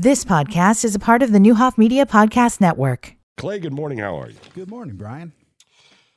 This podcast is a part of the Neuhoff Media Podcast Network. Clay, good morning. How are you? Good morning, Brian.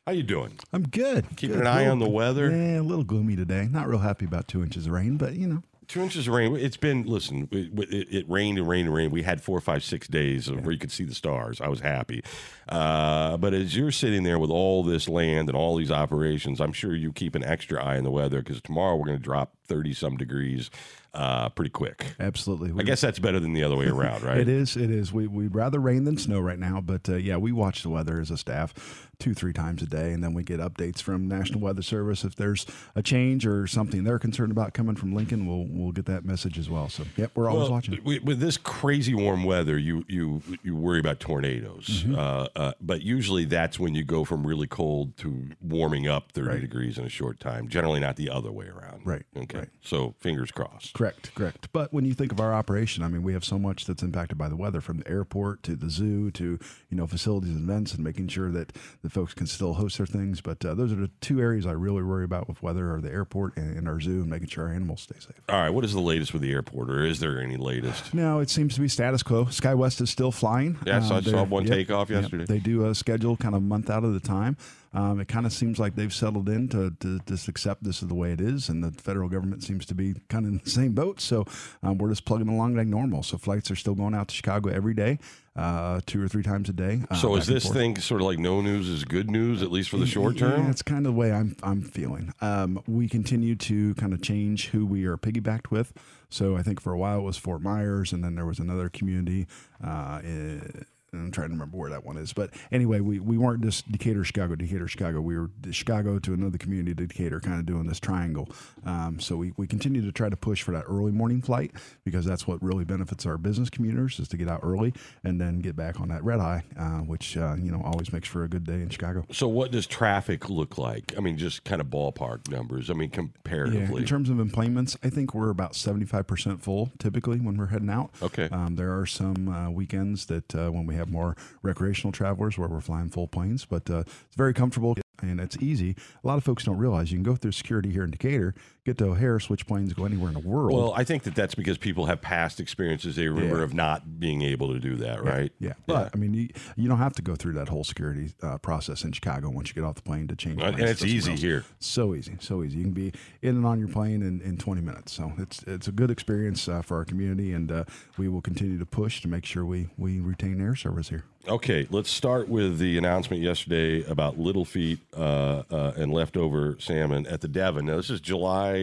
How you doing? I'm good. Keeping Good. an eye on the weather? Yeah, a little gloomy today. Not real happy about two inches of rain, but you know, Two inches of rain. It's been listen. It, it, it rained and rained and rained. We had four, five, six days of where you could see the stars. I was happy. Uh, but as you're sitting there with all this land and all these operations, I'm sure you keep an extra eye on the weather because tomorrow we're going to drop thirty some degrees uh, pretty quick. absolutely. I guess that's better than the other way around, right? It is. It is. We, we'd rather rain than snow right now, but uh, yeah, we watch the weather as a staff two, three times a day, and then we get updates from National Weather Service if there's a change or something they're concerned about coming from Lincoln. We'll we'll get that message as well. So yep, we're always Well, watching. With, with this crazy warm weather, you you you worry about tornadoes, Mm-hmm. uh, uh, but usually that's when you go from really cold to warming up thirty Right. degrees in a short time. Generally, not the other way around. Right, Okay. Right. So fingers crossed. Correct, correct. But when you think of our operation, I mean, we have so much that's impacted by the weather, from the airport to the zoo to you know facilities and events, and making sure that the folks can still host their things. But uh, those are the two areas I really worry about with weather: are the airport and, and our zoo, and making sure our animals stay safe. All right. What is the latest with the airport, or is there any latest? No, it seems to be status quo. SkyWest is still flying. Uh, Yeah, I saw- I saw one takeoff yesterday. They do a schedule kind of a month out of the time. Um, it kind of seems like they've settled in to, to just accept this is the way it is, and the federal government seems to be kind of in the same boat. So um, we're just plugging along like normal. So flights are still going out to Chicago every day, uh, two or three times a day. uh, so is this forth. thing sort of like no news is good news, at least for the short Yeah, term? it's kind of the way I'm I'm feeling. Um, we continue to kind of change who we are piggybacked with. So I think for a while it was Fort Myers, and then there was another community. Uh, in, I'm trying to remember where that one is, but anyway, we, we weren't just Decatur, Chicago, Decatur, Chicago. We were Chicago to another community, Decatur, kind of doing this triangle. Um, so we, we continue to try to push for that early morning flight because that's what really benefits our business commuters is to get out early and then get back on that red eye, uh, which uh, you know always makes for a good day in Chicago. So what does traffic look like? I mean, just kind of ballpark numbers. I mean, Yeah, comparatively. in terms of employments, I think we're about 75% full typically when we're heading out. Okay. Um, there are some uh, weekends that uh, when we have more recreational travelers where we're flying full planes, but uh, it's very comfortable and it's easy. A lot of folks don't realize you can go through security here in Decatur, get to O'Hare, switch planes, go anywhere in the world. Well, I think that that's because people have past experiences they remember Yeah. of not being able to do that, right? yeah, but I mean, you, you don't have to go through that whole security uh, process in Chicago once you get off the plane to change. And it's easy else. here. So easy, so easy. You can be in and on your plane in, in 20 minutes. So it's it's a good experience uh, for our community, and uh, we will continue to push to make sure we we retain air service here. Okay, let's start with the announcement yesterday about Little Feat uh, uh, and leftover salmon at the Devon. Now, this is July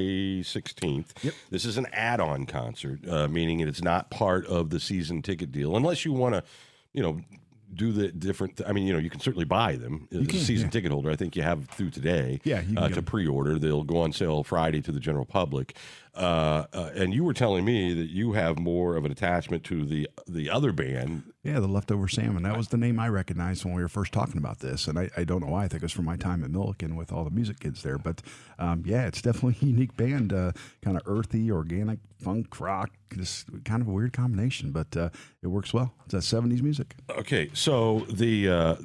16th. Yep. This is an add on concert, uh, meaning it's not part of the season ticket deal, unless you want to, you know, do the different. I mean, you know, you can certainly buy them as a can, season yeah. ticket holder. I think you have through today. Yeah, uh, to pre-order. They'll go on sale Friday to the general public. Uh, uh, and you were telling me that you have more of an attachment to the the other band Yeah, the leftover salmon. That was the name I recognized when we were first talking about this, and I, I don't know why. I think it was from my time at Millikin with all the music kids there. But um, yeah, it's definitely a unique band, uh, kind of earthy, organic, funk, rock, just kind of a weird combination, but uh, it works well. It's that '70s music. Okay, so the uh,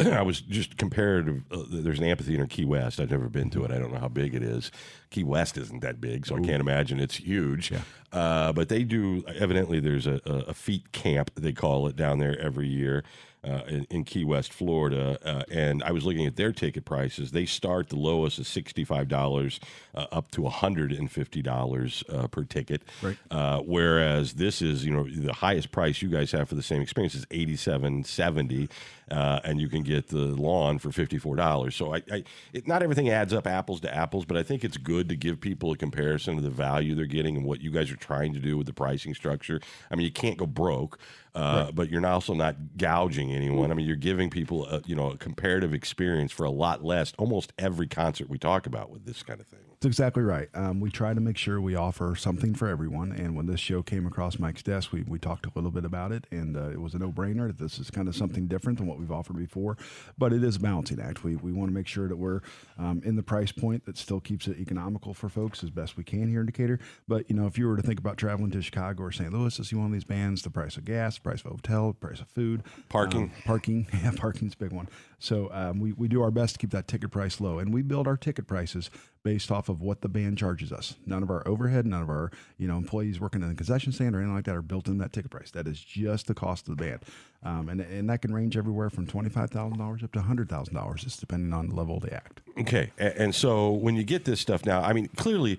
I was just comparative. Uh, there's an amphitheater in Key West. I've never been to it. I don't know how big it is. Key West isn't that big, so I can't imagine it's huge. Uh, but they do. Evidently, there's a, a, a Feat camp they call it down there every year. Uh, in, in Key West, Florida, uh, and I was looking at their ticket prices. They start the lowest is sixty-five dollars, uh, up to hundred and fifty dollars uh, per ticket. Right. Uh, whereas this is, you know, the highest price you guys have for the same experience is eighty-seven seventy, uh, and you can get the lawn for fifty-four dollars. So I, I it, not everything adds up apples to apples, but I think it's good to give people a comparison of the value they're getting and what you guys are trying to do with the pricing structure. I mean, you can't go broke, uh, but you're also not gouging anyone. I mean, you're giving people, a, you know, a comparative experience for a lot less. Almost every concert we talk about with this kind of thing. That's exactly right. Um, we try to make sure we offer something for everyone. And when this show came across Mike's desk, we, we talked a little bit about it, and uh, it was a no brainer that this is kind of something different than what we've offered before. But it is a balancing act. We, we want to make sure that we're um, in the price point that still keeps it economical for folks as best we can here in Decatur. But, you know, if you were to think about traveling to Chicago or St. Louis to see one of these bands, the price of gas, the price of hotel, the price of food, Parking. um, parking, yeah, parking's a big one. So um, we, we do our best to keep that ticket price low, and we build our ticket prices based off of what the band charges us. None of our overhead, none of our you know employees working in the concession stand or anything like that are built in that ticket price. That is just the cost of the band, um, and and that can range everywhere from twenty five thousand dollars up to hundred thousand dollars, just depending on the level of the act. Okay, and so when you get this stuff now, I mean, clearly,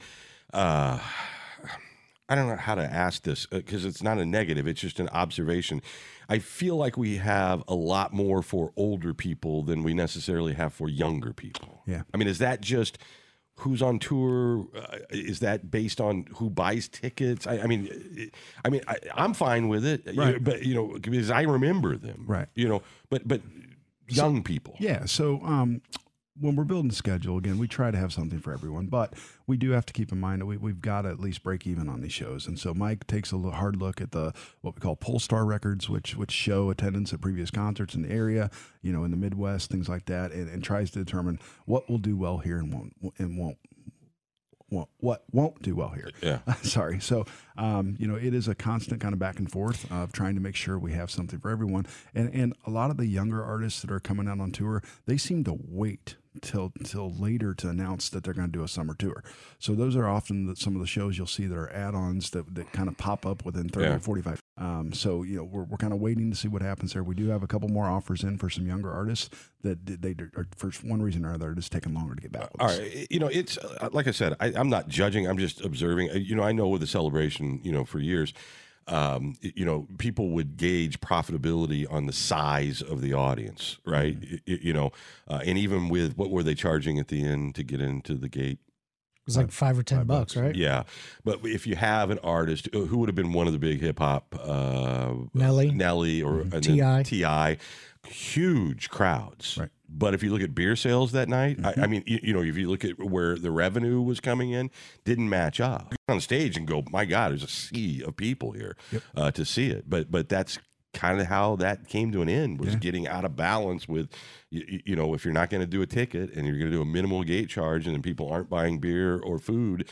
uh, I don't know how to ask this because it's not a negative; it's just an observation. I feel like we have a lot more for older people than we necessarily have for younger people. Yeah. I mean, is that just who's on tour? Uh, is that based on who buys tickets? I, I mean, I mean, I, I'm fine with it, Right. but you know, because I remember them, Right. You know, but but young people, Yeah. So um, when we're building the schedule, again, we try to have something for everyone, but we do have to keep in mind that we, we've got to at least break even on these shows. And so Mike takes a hard look at the what we call Pollstar records, which which show attendance at previous concerts in the area, you know, in the Midwest, things like that, and, and tries to determine what will do well here and won't and won't. What, what won't do well here? Yeah. Sorry. So, um, you know, it is a constant kind of back and forth of trying to make sure we have something for everyone. And and a lot of the younger artists that are coming out on tour, they seem to wait till till later to announce that they're going to do a summer tour. So those are often the, some of the shows you'll see that are add-ons that, that kind of pop up within 30 Yeah. or 45. Um, so you know we're, we're kind of waiting to see what happens there. We do have a couple more offers in for some younger artists that they are for one reason or another just taking longer to get back. All us. right, you know, it's uh, like I said, I, I'm not judging. I'm just observing. Uh, You know, I know with the celebration, you know, for years, um, you know, people would gauge profitability on the size of the audience, right? Mm-hmm. Y- y- you know, uh, and even with what were they charging at the end to get into the gate? It was like five or ten five bucks, bucks. right? Yeah, but if you have an artist uh, who would have been one of the big hip hop, uh, Nelly. Nelly, or and then T.I.. Ti, huge crowds. Right. But if you look at beer sales that night, I, I mean, you, you know, if you look at where the revenue was coming in, didn't match up. On stage and go, my God, there's a sea of people here Yep. uh, to see it. But but that's kind of how that came to an end was Yeah. getting out of balance with you, you know if you're not going to do a ticket and you're going to do a minimal gate charge and then people aren't buying beer or food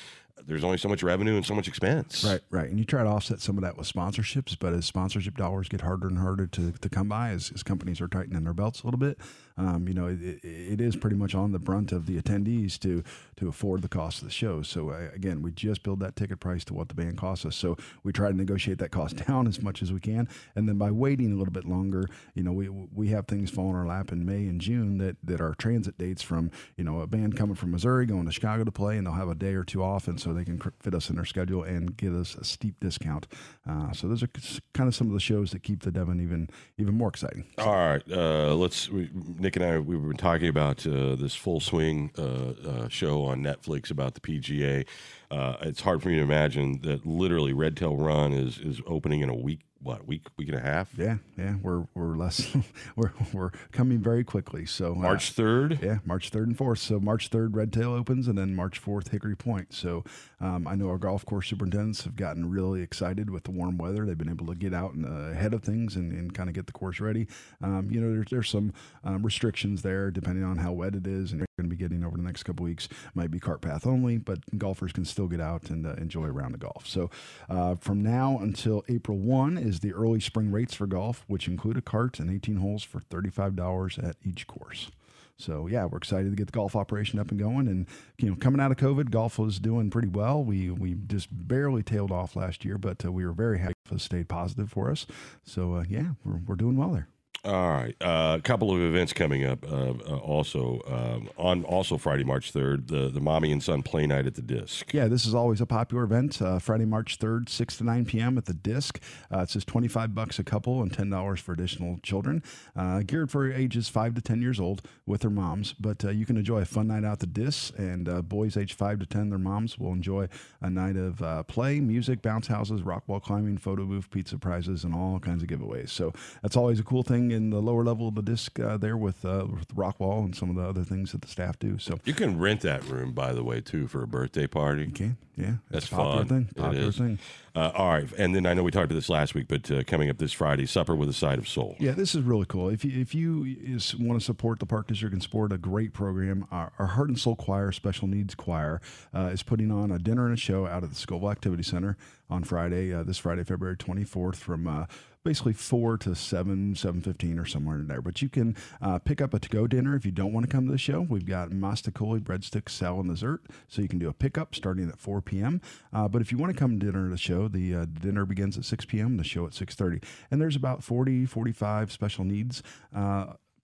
there's only so much revenue and so much expense Right, right. And you try to offset some of that with sponsorships, but as sponsorship dollars get harder and harder to, to come by, as, as companies are tightening their belts a little bit, um, you know, it, it, is pretty much on the brunt of the attendees to to afford the cost of the show. So uh, again, we just build that ticket price to what the band costs us. So we try to negotiate that cost down as much as we can, and then by waiting a little bit longer, you know, we we have things fall in our lap in May and June that that are transit dates from you know a band coming from Missouri going to Chicago to play, and they'll have a day or two off, and so they can fit us in their schedule and get us a steep discount. Uh, so those are kind of some of the shows that keep the Devon even even more exciting. all right uh, let's we, nick and i we've been talking about uh, this full swing uh, uh, show on netflix about the pga uh, it's hard for me to imagine that literally red tail run is is opening in a week what week week and a half Yeah, yeah, we're we're less we're we're coming very quickly. So uh, march 3rd Yeah, March 3rd and 4th. So March 3rd, Red Tail opens, and then March 4th, Hickory Point. So um, I know our golf course superintendents have gotten really excited with the warm weather. They've been able to get out and uh, ahead of things and, and kind of get the course ready. Um, you know, there's, there's some um, restrictions there depending on how wet it is, and going to be getting over the next couple weeks. Might be cart path only, but golfers can still get out and uh, enjoy a round of golf. So uh, from now until April 1 is the early spring rates for golf, which include a cart and 18 holes for $35 at each course. So yeah, we're excited to get the golf operation up and going. And you know, coming out of COVID, golf was doing pretty well. We we just barely tailed off last year, but uh, we were very happy it stayed positive for us. So uh, yeah, we're, we're doing well there. All right, uh, a couple of events coming up. Uh, uh, also um, on also Friday, March third, the the mommy and son play night at the Disc. Yeah, this is always a popular event. Uh, Friday, March 3rd, 6 to 9 p.m. at the Disc. Uh, it says 25 bucks a couple and $10 for additional children. Uh, geared for ages 5 to 10 years old with their moms. But you can enjoy a fun night out at the Disc, and boys age 5 to 10, their moms will enjoy a night of play, music, bounce houses, rock wall climbing, photo booth, pizza prizes, and all kinds of giveaways. So that's always a cool thing in the lower level of the Disc uh, there with, uh, with rock wall and some of the other things that the staff do. So You can rent that room, by the way, too, for a birthday party. you can, yeah, That's a popular fun. thing. Popular is. thing. Uh, all right, and then I know we talked about this last week, but uh, coming up this Friday, supper with a side of soul. Yeah, this is really cool. If you if you is, want to support the Park District and support a great program, our, our Heart and Soul Choir, Special Needs Choir, uh, is putting on a dinner and a show out at the Scovill Activity Center on Friday, uh, this Friday, February twenty fourth, from uh, basically four to seven, seven fifteen or somewhere in there. But you can uh, pick up a to-go dinner if you don't want to come to the show. We've got mostaccioli breadsticks, salad, and dessert, so you can do a pickup starting at 4 p.m. Uh, but if you want to come to dinner to the show, the uh, dinner begins at 6 p.m. The show at 6:30, and there's about 40, 45 special needs.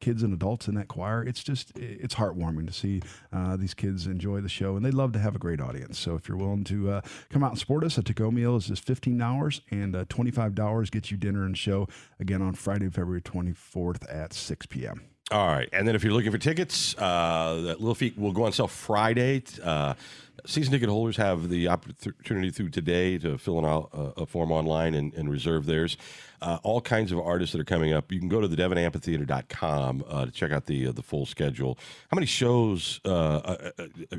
Kids and adults in that choir. It's just it's heartwarming to see uh, these kids enjoy the show, and they love to have a great audience. So if you're willing to uh, come out and support us, a to-go meal is just fifteen dollars, and uh, twenty-five dollars gets you dinner and show again on Friday, February twenty-fourth at six p.m. All right, and then if you're looking for tickets, uh, that Little Feat will go on sale Friday. Uh, season ticket holders have the opportunity through today to fill in a, a form online and, and reserve theirs. Uh, all kinds of artists that are coming up. You can go to the devonamphitheater.com uh, to check out the uh, the full schedule. How many shows? Uh, uh, uh,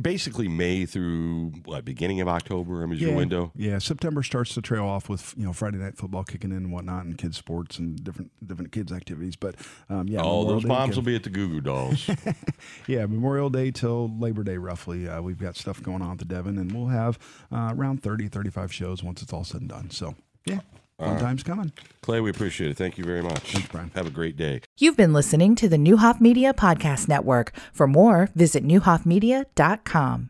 basically May through what, beginning of October. I mean, is yeah, your window. Yeah, September starts to trail off with you know Friday night football kicking in and whatnot, and kids sports and different different kids activities. But um, yeah, oh, Memorial those Day moms can- will be at the Goo Goo Dolls. yeah, Memorial Day till Labor Day, roughly. Uh, we've got stuff going on at the Devon, and we'll have uh, around 30, 35 shows once it's all said and done. So, yeah, fun time's coming. Clay, we appreciate it. Thank you very much. Thanks, Brian. Have a great day. You've been listening to the Neuhoff Media Podcast Network. For more, visit neuhoffmedia.com.